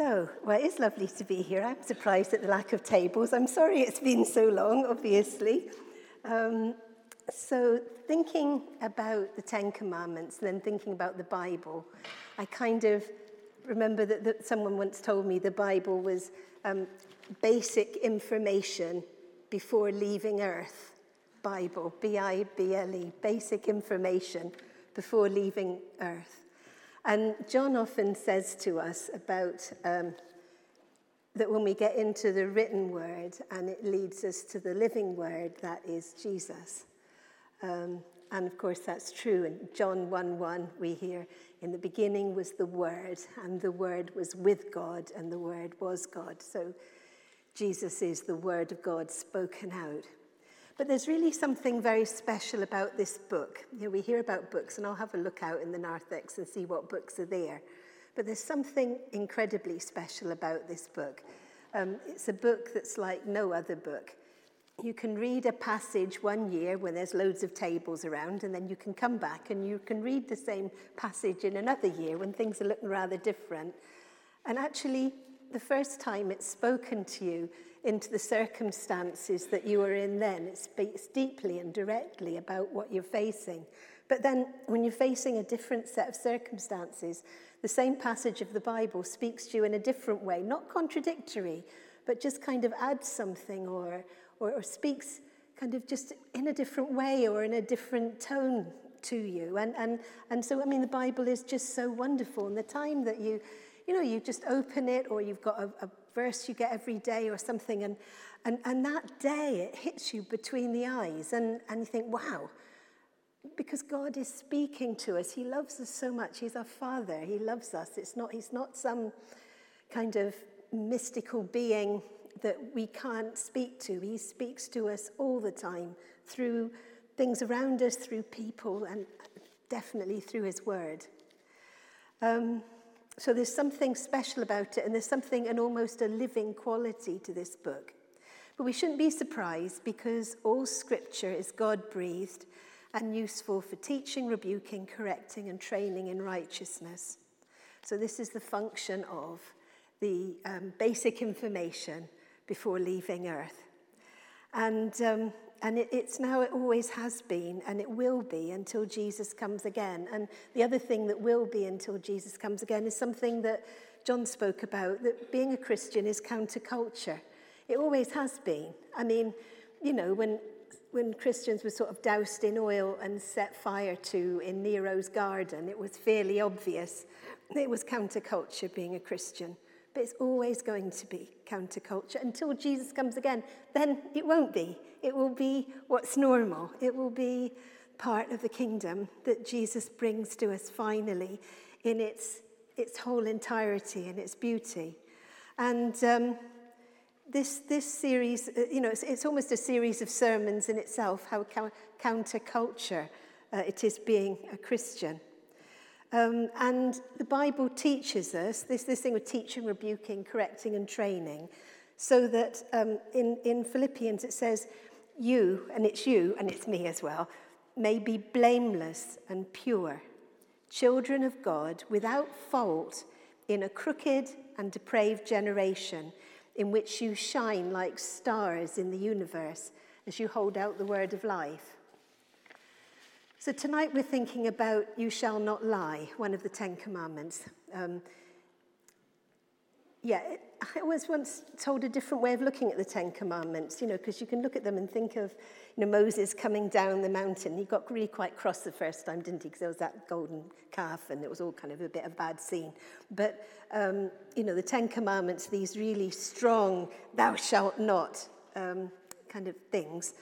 So, well, it is lovely to be here. I'm surprised at the lack of tables. I'm sorry it's been so long, obviously. Um, so, thinking about the Ten Commandments and then thinking about the Bible, I kind of remember that, that someone once told me the Bible was um, basic information before leaving Earth. Bible, B I B L E, basic information before leaving Earth. And John often says to us about um, that when we get into the written word and it leads us to the living word, that is Jesus. Um, and of course, that's true. In John 1 1, we hear, In the beginning was the Word, and the Word was with God, and the Word was God. So Jesus is the Word of God spoken out. But there's really something very special about this book. You know, we hear about books, and I'll have a look out in the narthex and see what books are there. But there's something incredibly special about this book. Um, it's a book that's like no other book. You can read a passage one year when there's loads of tables around, and then you can come back and you can read the same passage in another year when things are looking rather different. And actually, the first time it's spoken to you, into the circumstances that you are in then. It speaks deeply and directly about what you're facing. But then, when you're facing a different set of circumstances, the same passage of the Bible speaks to you in a different way, not contradictory, but just kind of adds something or, or, or speaks kind of just in a different way or in a different tone to you. And, and, and so, I mean, the Bible is just so wonderful. And the time that you, you know, you just open it or you've got a, a verse you get every day or something, and, and, and that day it hits you between the eyes, and, and you think, wow, because God is speaking to us. He loves us so much. He's our Father. He loves us. It's not, he's not some kind of mystical being that we can't speak to. He speaks to us all the time through things around us, through people, and definitely through His Word. Um, so there's something special about it, and there's something, and almost a living quality to this book. But we shouldn't be surprised because all scripture is God breathed and useful for teaching, rebuking, correcting, and training in righteousness. So, this is the function of the um, basic information before leaving earth. And um, and it, it's now, it always has been, and it will be until Jesus comes again. And the other thing that will be until Jesus comes again is something that John spoke about that being a Christian is counterculture. It always has been. I mean, you know, when, when Christians were sort of doused in oil and set fire to in Nero's garden, it was fairly obvious it was counterculture being a Christian. But it's always going to be counterculture until Jesus comes again. Then it won't be. It will be what's normal. It will be part of the kingdom that Jesus brings to us finally in its, its whole entirety and its beauty. And um, this, this series, uh, you know, it's, it's, almost a series of sermons in itself, how counterculture uh, it is being a Christian. Um, and the Bible teaches us this, this thing of teaching, rebuking, correcting, and training, so that um, in, in Philippians it says, You, and it's you, and it's me as well, may be blameless and pure, children of God without fault in a crooked and depraved generation in which you shine like stars in the universe as you hold out the word of life. So tonight we're thinking about you shall not lie, one of the Ten Commandments. Um, yeah, I was once told a different way of looking at the Ten Commandments, you know, because you can look at them and think of, you know, Moses coming down the mountain. He got really quite cross the first time, didn't he? Because there was that golden calf and it was all kind of a bit of a bad scene. But, um, you know, the Ten Commandments, these really strong, thou shalt not um, kind of things.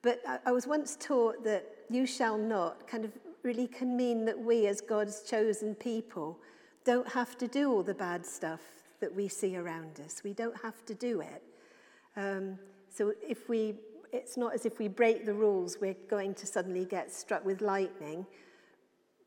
But I, I was once taught that you shall not kind of really can mean that we, as God's chosen people, don't have to do all the bad stuff that we see around us. We don't have to do it. Um, so if we, it's not as if we break the rules, we're going to suddenly get struck with lightning.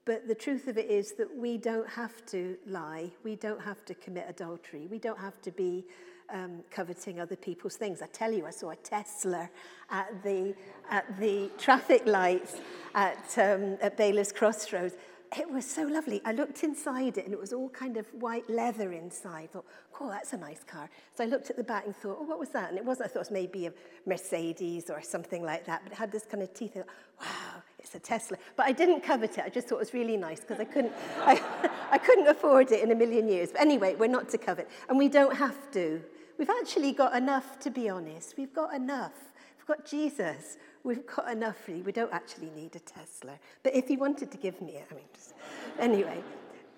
But the truth of it is that we don't have to lie. We don't have to commit adultery. We don't have to be um, coveting other people's things. I tell you, I saw a Tesla at the, at the traffic lights at, um, at Bayless Crossroads. It was so lovely. I looked inside it and it was all kind of white leather inside. I thought, cool, that's a nice car. So I looked at the back and thought, oh, what was that? And it wasn't, I thought it was maybe a Mercedes or something like that, but it had this kind of teeth. Thought, wow, it's a Tesla. But I didn't covet it. I just thought it was really nice because I couldn't, I, I couldn't afford it in a million years. But anyway, we're not to covet. And we don't have to. We've actually got enough, to be honest. We've got enough. We've got Jesus. We've got enough really. We don't actually need a Tesla. But if he wanted to give me it, I mean, just, anyway.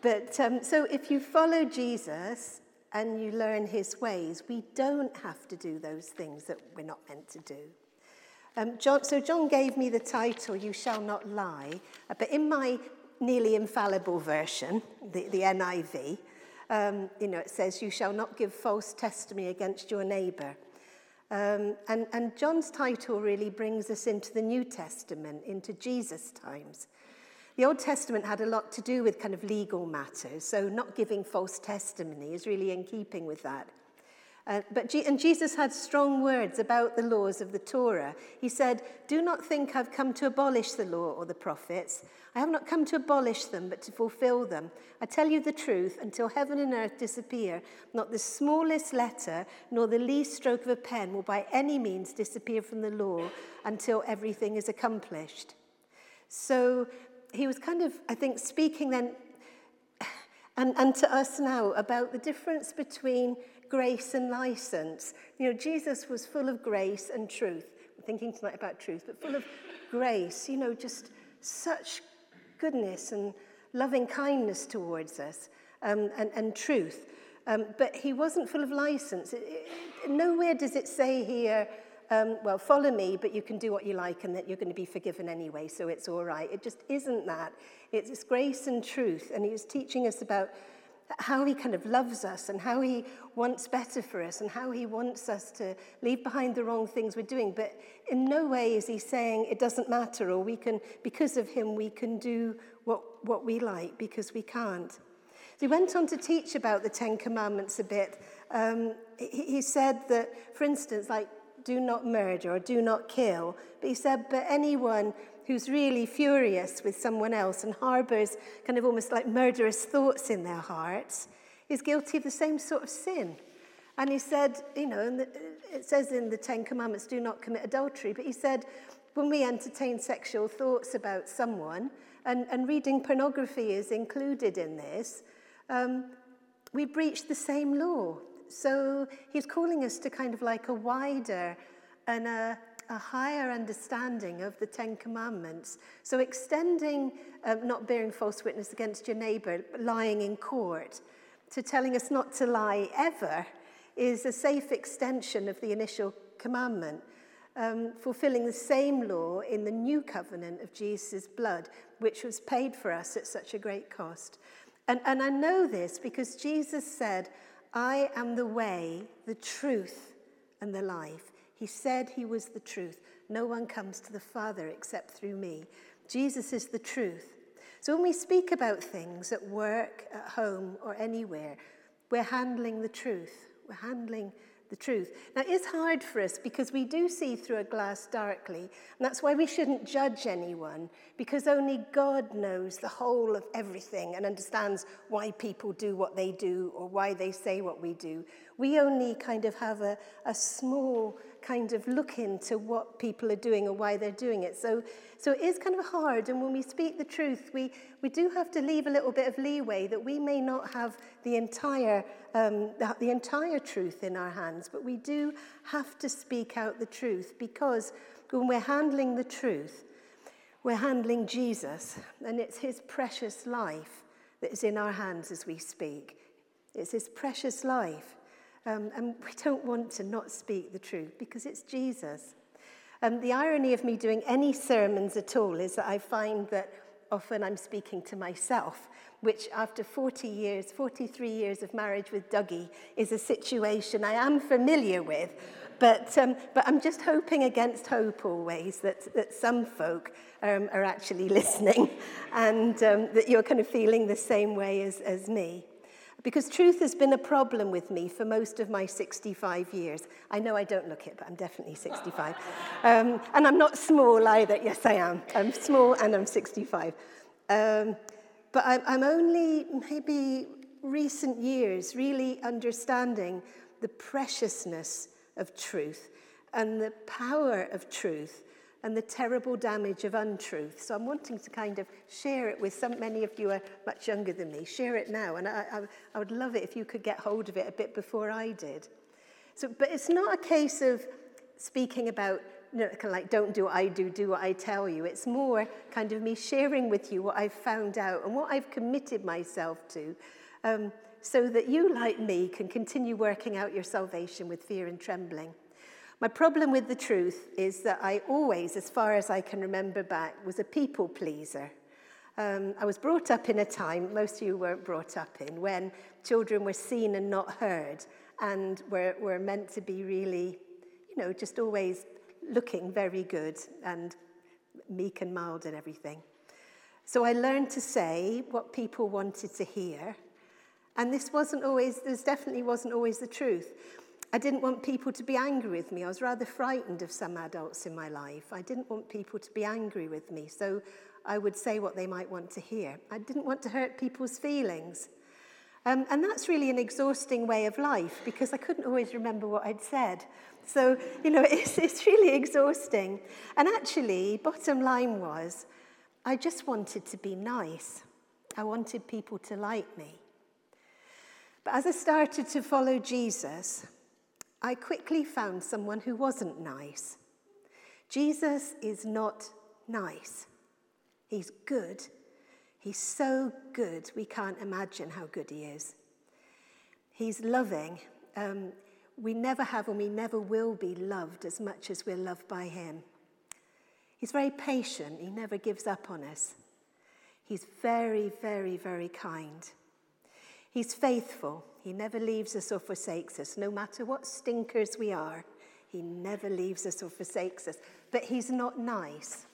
But um, so if you follow Jesus and you learn his ways, we don't have to do those things that we're not meant to do. Um, John, so John gave me the title, You Shall Not Lie, but in my nearly infallible version, the, the NIV, um, you know, it says, You shall not give false testimony against your neighbour. Um, and, and John's title really brings us into the New Testament, into Jesus' times. The Old Testament had a lot to do with kind of legal matters, so not giving false testimony is really in keeping with that. Uh, but G- and Jesus had strong words about the laws of the Torah. He said, Do not think I've come to abolish the law or the prophets. I have not come to abolish them, but to fulfill them. I tell you the truth, until heaven and earth disappear, not the smallest letter nor the least stroke of a pen will by any means disappear from the law until everything is accomplished. So he was kind of, I think, speaking then and, and to us now about the difference between grace and license. You know, Jesus was full of grace and truth. I'm thinking tonight about truth, but full of grace, you know, just such goodness and loving kindness towards us um, and, and truth. Um, but he wasn't full of license. It, it, nowhere does it say here, um, well, follow me, but you can do what you like and that you're going to be forgiven anyway, so it's all right. It just isn't that. It's grace and truth. And he was teaching us about how he kind of loves us and how he wants better for us and how he wants us to leave behind the wrong things we're doing. But in no way is he saying it doesn't matter or we can, because of him, we can do what, what we like because we can't. So he went on to teach about the Ten Commandments a bit. Um, he, he said that, for instance, like, do not murder or do not kill. But he said, but anyone who's really furious with someone else and harbors kind of almost like murderous thoughts in their hearts is guilty of the same sort of sin. And he said, you know, it says in the Ten Commandments, do not commit adultery. But he said, when we entertain sexual thoughts about someone, and, and reading pornography is included in this, um, we breach the same law. So he's calling us to kind of like a wider and a, a higher understanding of the Ten Commandments. So extending um, not bearing false witness against your neighbour, lying in court, to telling us not to lie ever is a safe extension of the initial commandment, um, fulfilling the same law in the new covenant of Jesus' blood, which was paid for us at such a great cost. And, and I know this because Jesus said, I am the way, the truth, and the life. He said he was the truth. No one comes to the Father except through me. Jesus is the truth. So when we speak about things at work, at home, or anywhere, we're handling the truth. We're handling the truth. Now, it's hard for us because we do see through a glass darkly, and that's why we shouldn't judge anyone, because only God knows the whole of everything and understands why people do what they do or why they say what we do. We only kind of have a, a small kind of look into what people are doing or why they're doing it. So, so it is kind of hard. And when we speak the truth, we, we do have to leave a little bit of leeway that we may not have the entire, um, the, the entire truth in our hands, but we do have to speak out the truth because when we're handling the truth, we're handling Jesus, and it's his precious life that is in our hands as we speak. It's his precious life. Um, and we don't want to not speak the truth because it's Jesus. Um, the irony of me doing any sermons at all is that I find that often I'm speaking to myself, which after 40 years, 43 years of marriage with Dougie, is a situation I am familiar with. But, um, but I'm just hoping against hope always that, that some folk um, are actually listening and um, that you're kind of feeling the same way as, as me. Because truth has been a problem with me for most of my 65 years. I know I don't look it, but I'm definitely 65. Um, and I'm not small either. Yes, I am. I'm small and I'm 65. Um, but I'm, I'm only maybe recent years really understanding the preciousness of truth and the power of truth and the terrible damage of untruth. So I'm wanting to kind of share it with some, many of you are much younger than me. Share it now. And I, I, I would love it if you could get hold of it a bit before I did. So, but it's not a case of speaking about, you know, kind of like, don't do what I do, do what I tell you. It's more kind of me sharing with you what I've found out and what I've committed myself to. Um, so that you, like me, can continue working out your salvation with fear and trembling. My problem with the truth is that I always, as far as I can remember back, was a people pleaser. Um, I was brought up in a time, most of you weren't brought up in, when children were seen and not heard and were, were meant to be really, you know, just always looking very good and meek and mild and everything. So I learned to say what people wanted to hear. And this wasn't always, this definitely wasn't always the truth. I didn't want people to be angry with me. I was rather frightened of some adults in my life. I didn't want people to be angry with me, so I would say what they might want to hear. I didn't want to hurt people's feelings. Um, and that's really an exhausting way of life because I couldn't always remember what I'd said. So, you know, it's, it's really exhausting. And actually, bottom line was, I just wanted to be nice. I wanted people to like me. But as I started to follow Jesus, I quickly found someone who wasn't nice. Jesus is not nice. He's good. He's so good, we can't imagine how good he is. He's loving. Um, we never have and we never will be loved as much as we're loved by him. He's very patient. He never gives up on us. He's very, very, very kind. He's faithful. He never leaves us or forsakes us, no matter what stinkers we are. He never leaves us or forsakes us. But he's not nice.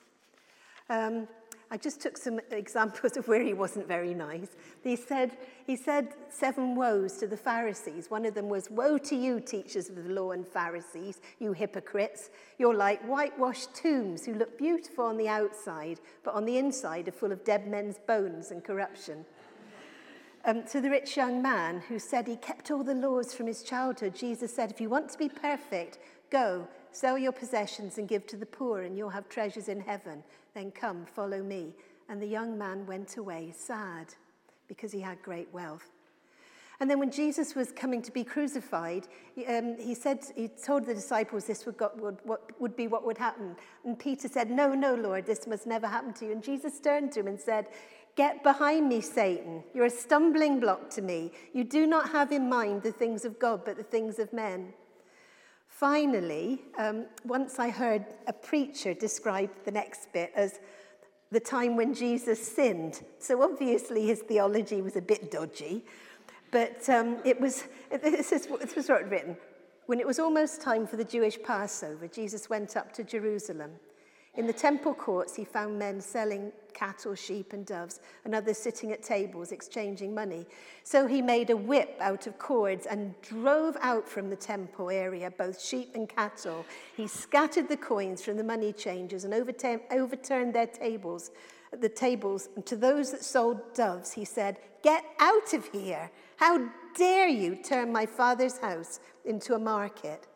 Um, I just took some examples of where he wasn't very nice. He said, he said seven woes to the Pharisees. One of them was, Woe to you, teachers of the law and Pharisees, you hypocrites. You're like whitewashed tombs who look beautiful on the outside, but on the inside are full of dead men's bones and corruption. Um, to the rich young man who said he kept all the laws from his childhood, Jesus said, If you want to be perfect, go, sell your possessions and give to the poor, and you'll have treasures in heaven. Then come, follow me. And the young man went away sad because he had great wealth. And then when Jesus was coming to be crucified, um, he said, he told the disciples this would, got, would, what, would be what would happen. And Peter said, No, no, Lord, this must never happen to you. And Jesus turned to him and said, Get behind me, Satan. You're a stumbling block to me. You do not have in mind the things of God, but the things of men. Finally, um, once I heard a preacher describe the next bit as the time when Jesus sinned. So obviously his theology was a bit dodgy, but um, it was, this is, this was what written. When it was almost time for the Jewish Passover, Jesus went up to Jerusalem. In the temple courts, he found men selling cattle, sheep, and doves, and others sitting at tables exchanging money. So he made a whip out of cords and drove out from the temple area both sheep and cattle. He scattered the coins from the money changers and overturned their tables. The tables, and to those that sold doves, he said, Get out of here! How dare you turn my father's house into a market?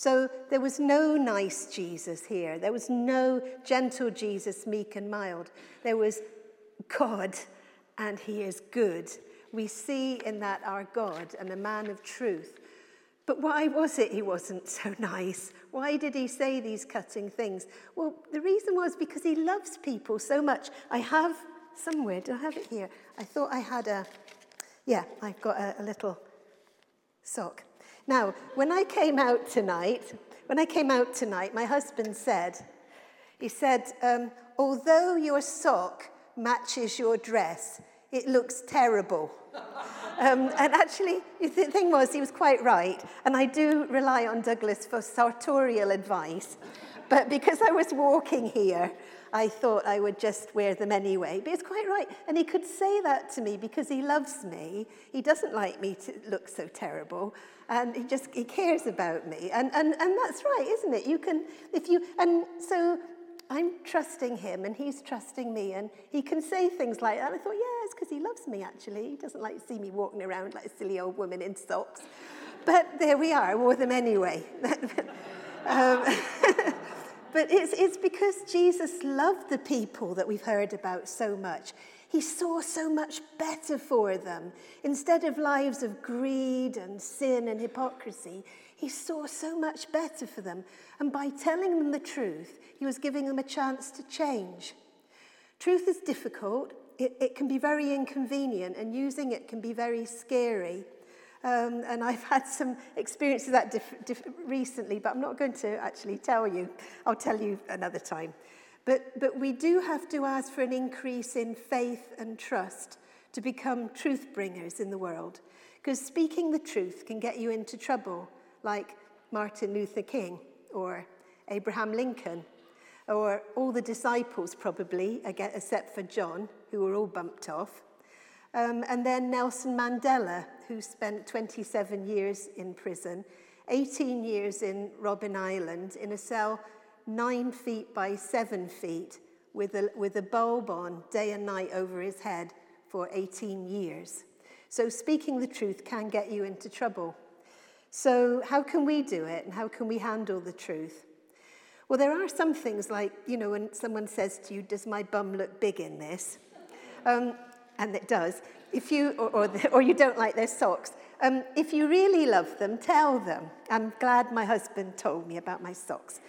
So there was no nice Jesus here. There was no gentle Jesus, meek and mild. There was God, and He is good. We see in that our God and a man of truth. But why was it he wasn't so nice? Why did he say these cutting things? Well, the reason was because he loves people so much. I have somewhere, do I have it here? I thought I had a, yeah, I've got a, a little sock. Now, when I came out tonight, when I came out tonight, my husband said, he said, um, although your sock matches your dress, it looks terrible. Um, and actually, the thing was, he was quite right. And I do rely on Douglas for sartorial advice. But because I was walking here, I thought I would just wear them anyway. But it's quite right. And he could say that to me because he loves me. He doesn't like me to look so terrible. And he just he cares about me. And, and, and that's right, isn't it? You can, if you, and so I'm trusting him and he's trusting me. And he can say things like that. I thought, yeah, does because he loves me, actually. He doesn't like to see me walking around like a silly old woman in socks. But there we are, I wore them anyway. um, but it's, it's because Jesus loved the people that we've heard about so much. He saw so much better for them. Instead of lives of greed and sin and hypocrisy, he saw so much better for them. And by telling them the truth, he was giving them a chance to change. Truth is difficult, it, it can be very inconvenient, and using it can be very scary. Um, and I've had some experiences of that diff- diff- recently, but I'm not going to actually tell you. I'll tell you another time. But, but we do have to ask for an increase in faith and trust to become truth bringers in the world. Because speaking the truth can get you into trouble, like Martin Luther King or Abraham Lincoln, or all the disciples, probably, except for John, who were all bumped off. Um, and then Nelson Mandela, who spent 27 years in prison, 18 years in Robben Island, in a cell nine feet by seven feet with a, with a bulb on day and night over his head for 18 years. So, speaking the truth can get you into trouble. So, how can we do it and how can we handle the truth? Well, there are some things like, you know, when someone says to you, Does my bum look big in this? Um, and it does. If you, or, or, the, or you don't like their socks, um, if you really love them, tell them. I'm glad my husband told me about my socks.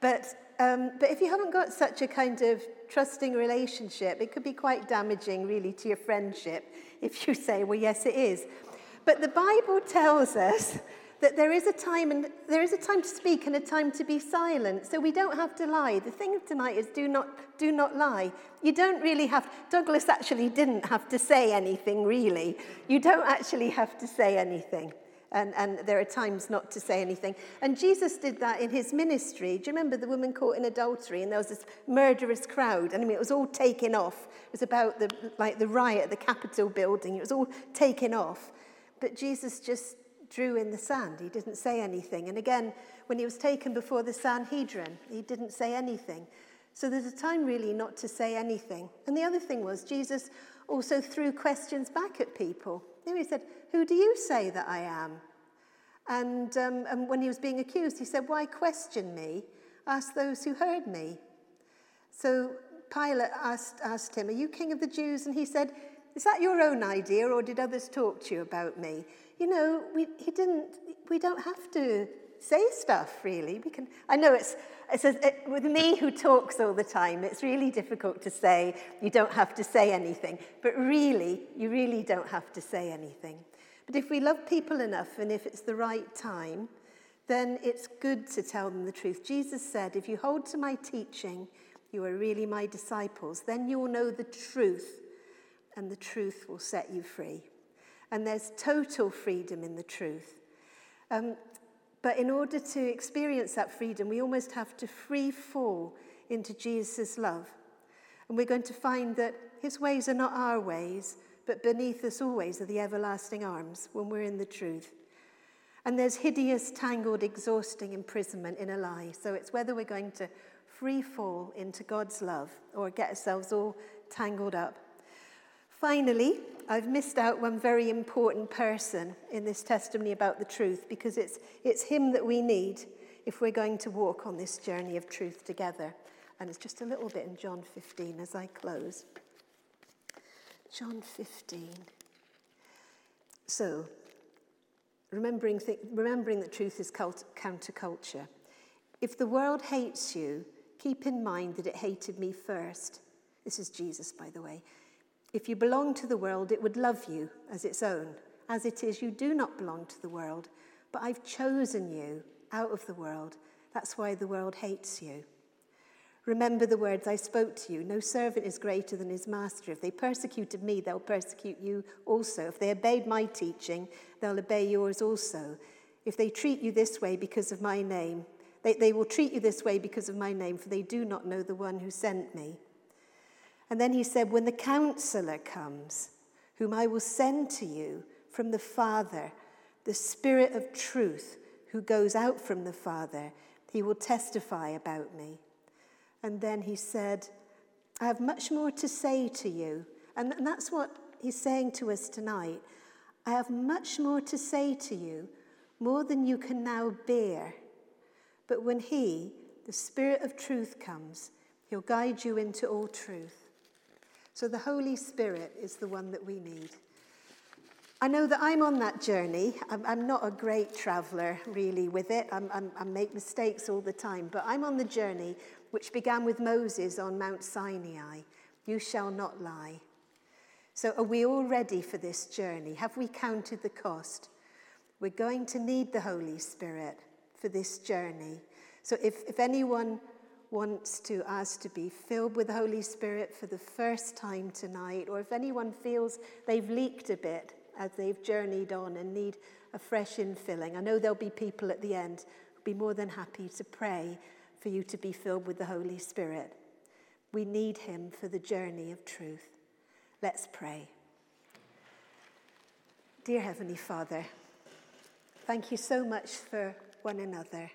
But, um, but if you haven't got such a kind of trusting relationship, it could be quite damaging, really, to your friendship if you say, well, yes, it is. But the Bible tells us that there is a time and there is a time to speak and a time to be silent so we don't have to lie the thing of tonight is do not do not lie you don't really have douglas actually didn't have to say anything really you don't actually have to say anything and, and there are times not to say anything. And Jesus did that in his ministry. Do you remember the woman caught in adultery and there was this murderous crowd? And I mean, it was all taken off. It was about the, like the riot at the Capitol building. It was all taken off. But Jesus just drew in the sand. He didn't say anything. And again, when he was taken before the Sanhedrin, he didn't say anything. So there's a time really not to say anything. And the other thing was, Jesus also threw questions back at people. He said, Who do you say that I am? And, um, and when he was being accused, he said, Why question me? Ask those who heard me. So Pilate asked, asked him, Are you king of the Jews? And he said, Is that your own idea, or did others talk to you about me? You know, we, he didn't, we don't have to say stuff, really. We can, I know it's, it's a, it, with me who talks all the time, it's really difficult to say you don't have to say anything. But really, you really don't have to say anything. But if we love people enough and if it's the right time, then it's good to tell them the truth. Jesus said, If you hold to my teaching, you are really my disciples. Then you will know the truth, and the truth will set you free. And there's total freedom in the truth. Um, but in order to experience that freedom, we almost have to free fall into Jesus' love. And we're going to find that his ways are not our ways, but beneath us always are the everlasting arms when we're in the truth. And there's hideous, tangled, exhausting imprisonment in a lie. So it's whether we're going to free fall into God's love or get ourselves all tangled up. Finally, I've missed out one very important person in this testimony about the truth because it's, it's him that we need if we're going to walk on this journey of truth together. And it's just a little bit in John 15 as I close. John 15. So, remembering, th- remembering that truth is cult- counterculture. If the world hates you, keep in mind that it hated me first. This is Jesus, by the way. If you belong to the world, it would love you as its own. As it is, you do not belong to the world, but I've chosen you out of the world. That's why the world hates you. Remember the words I spoke to you. No servant is greater than his master. If they persecuted me, they'll persecute you also. If they obeyed my teaching, they'll obey yours also. If they treat you this way because of my name, they, they will treat you this way because of my name, for they do not know the one who sent me. And then he said, When the counselor comes, whom I will send to you from the Father, the Spirit of truth, who goes out from the Father, he will testify about me. And then he said, I have much more to say to you. And that's what He's saying to us tonight, I have much more to say to you, more than you can now bear. But when He, the Spirit of truth, comes, He'll guide you into all truth. So the Holy Spirit is the one that we need. I know that I'm on that journey. I'm, I'm not a great traveler, really, with it. I'm, I'm, i make mistakes all the time. But I'm on the journey which began with Moses on Mount Sinai. You shall not lie. So, are we all ready for this journey? Have we counted the cost? We're going to need the Holy Spirit for this journey. So, if, if anyone wants to ask to be filled with the Holy Spirit for the first time tonight, or if anyone feels they've leaked a bit as they've journeyed on and need a fresh infilling, I know there'll be people at the end who'll be more than happy to pray for you to be filled with the Holy Spirit. We need him for the journey of truth. Let's pray. Dear Heavenly Father, thank you so much for one another.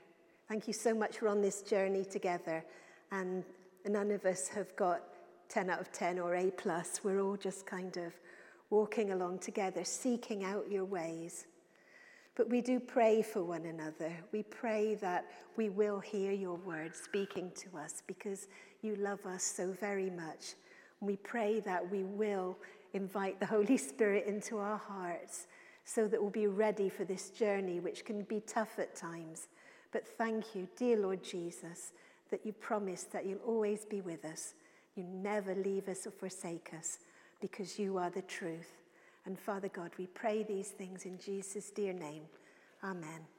Thank you so much We're on this journey together. And none of us have got 10 out of 10 or A plus. We're all just kind of walking along together, seeking out your ways. But we do pray for one another. We pray that we will hear your word speaking to us because you love us so very much. We pray that we will invite the Holy Spirit into our hearts so that we'll be ready for this journey, which can be tough at times. But thank you, dear Lord Jesus, that you promise that you'll always be with us. You never leave us or forsake us because you are the truth. And Father God, we pray these things in Jesus' dear name. Amen.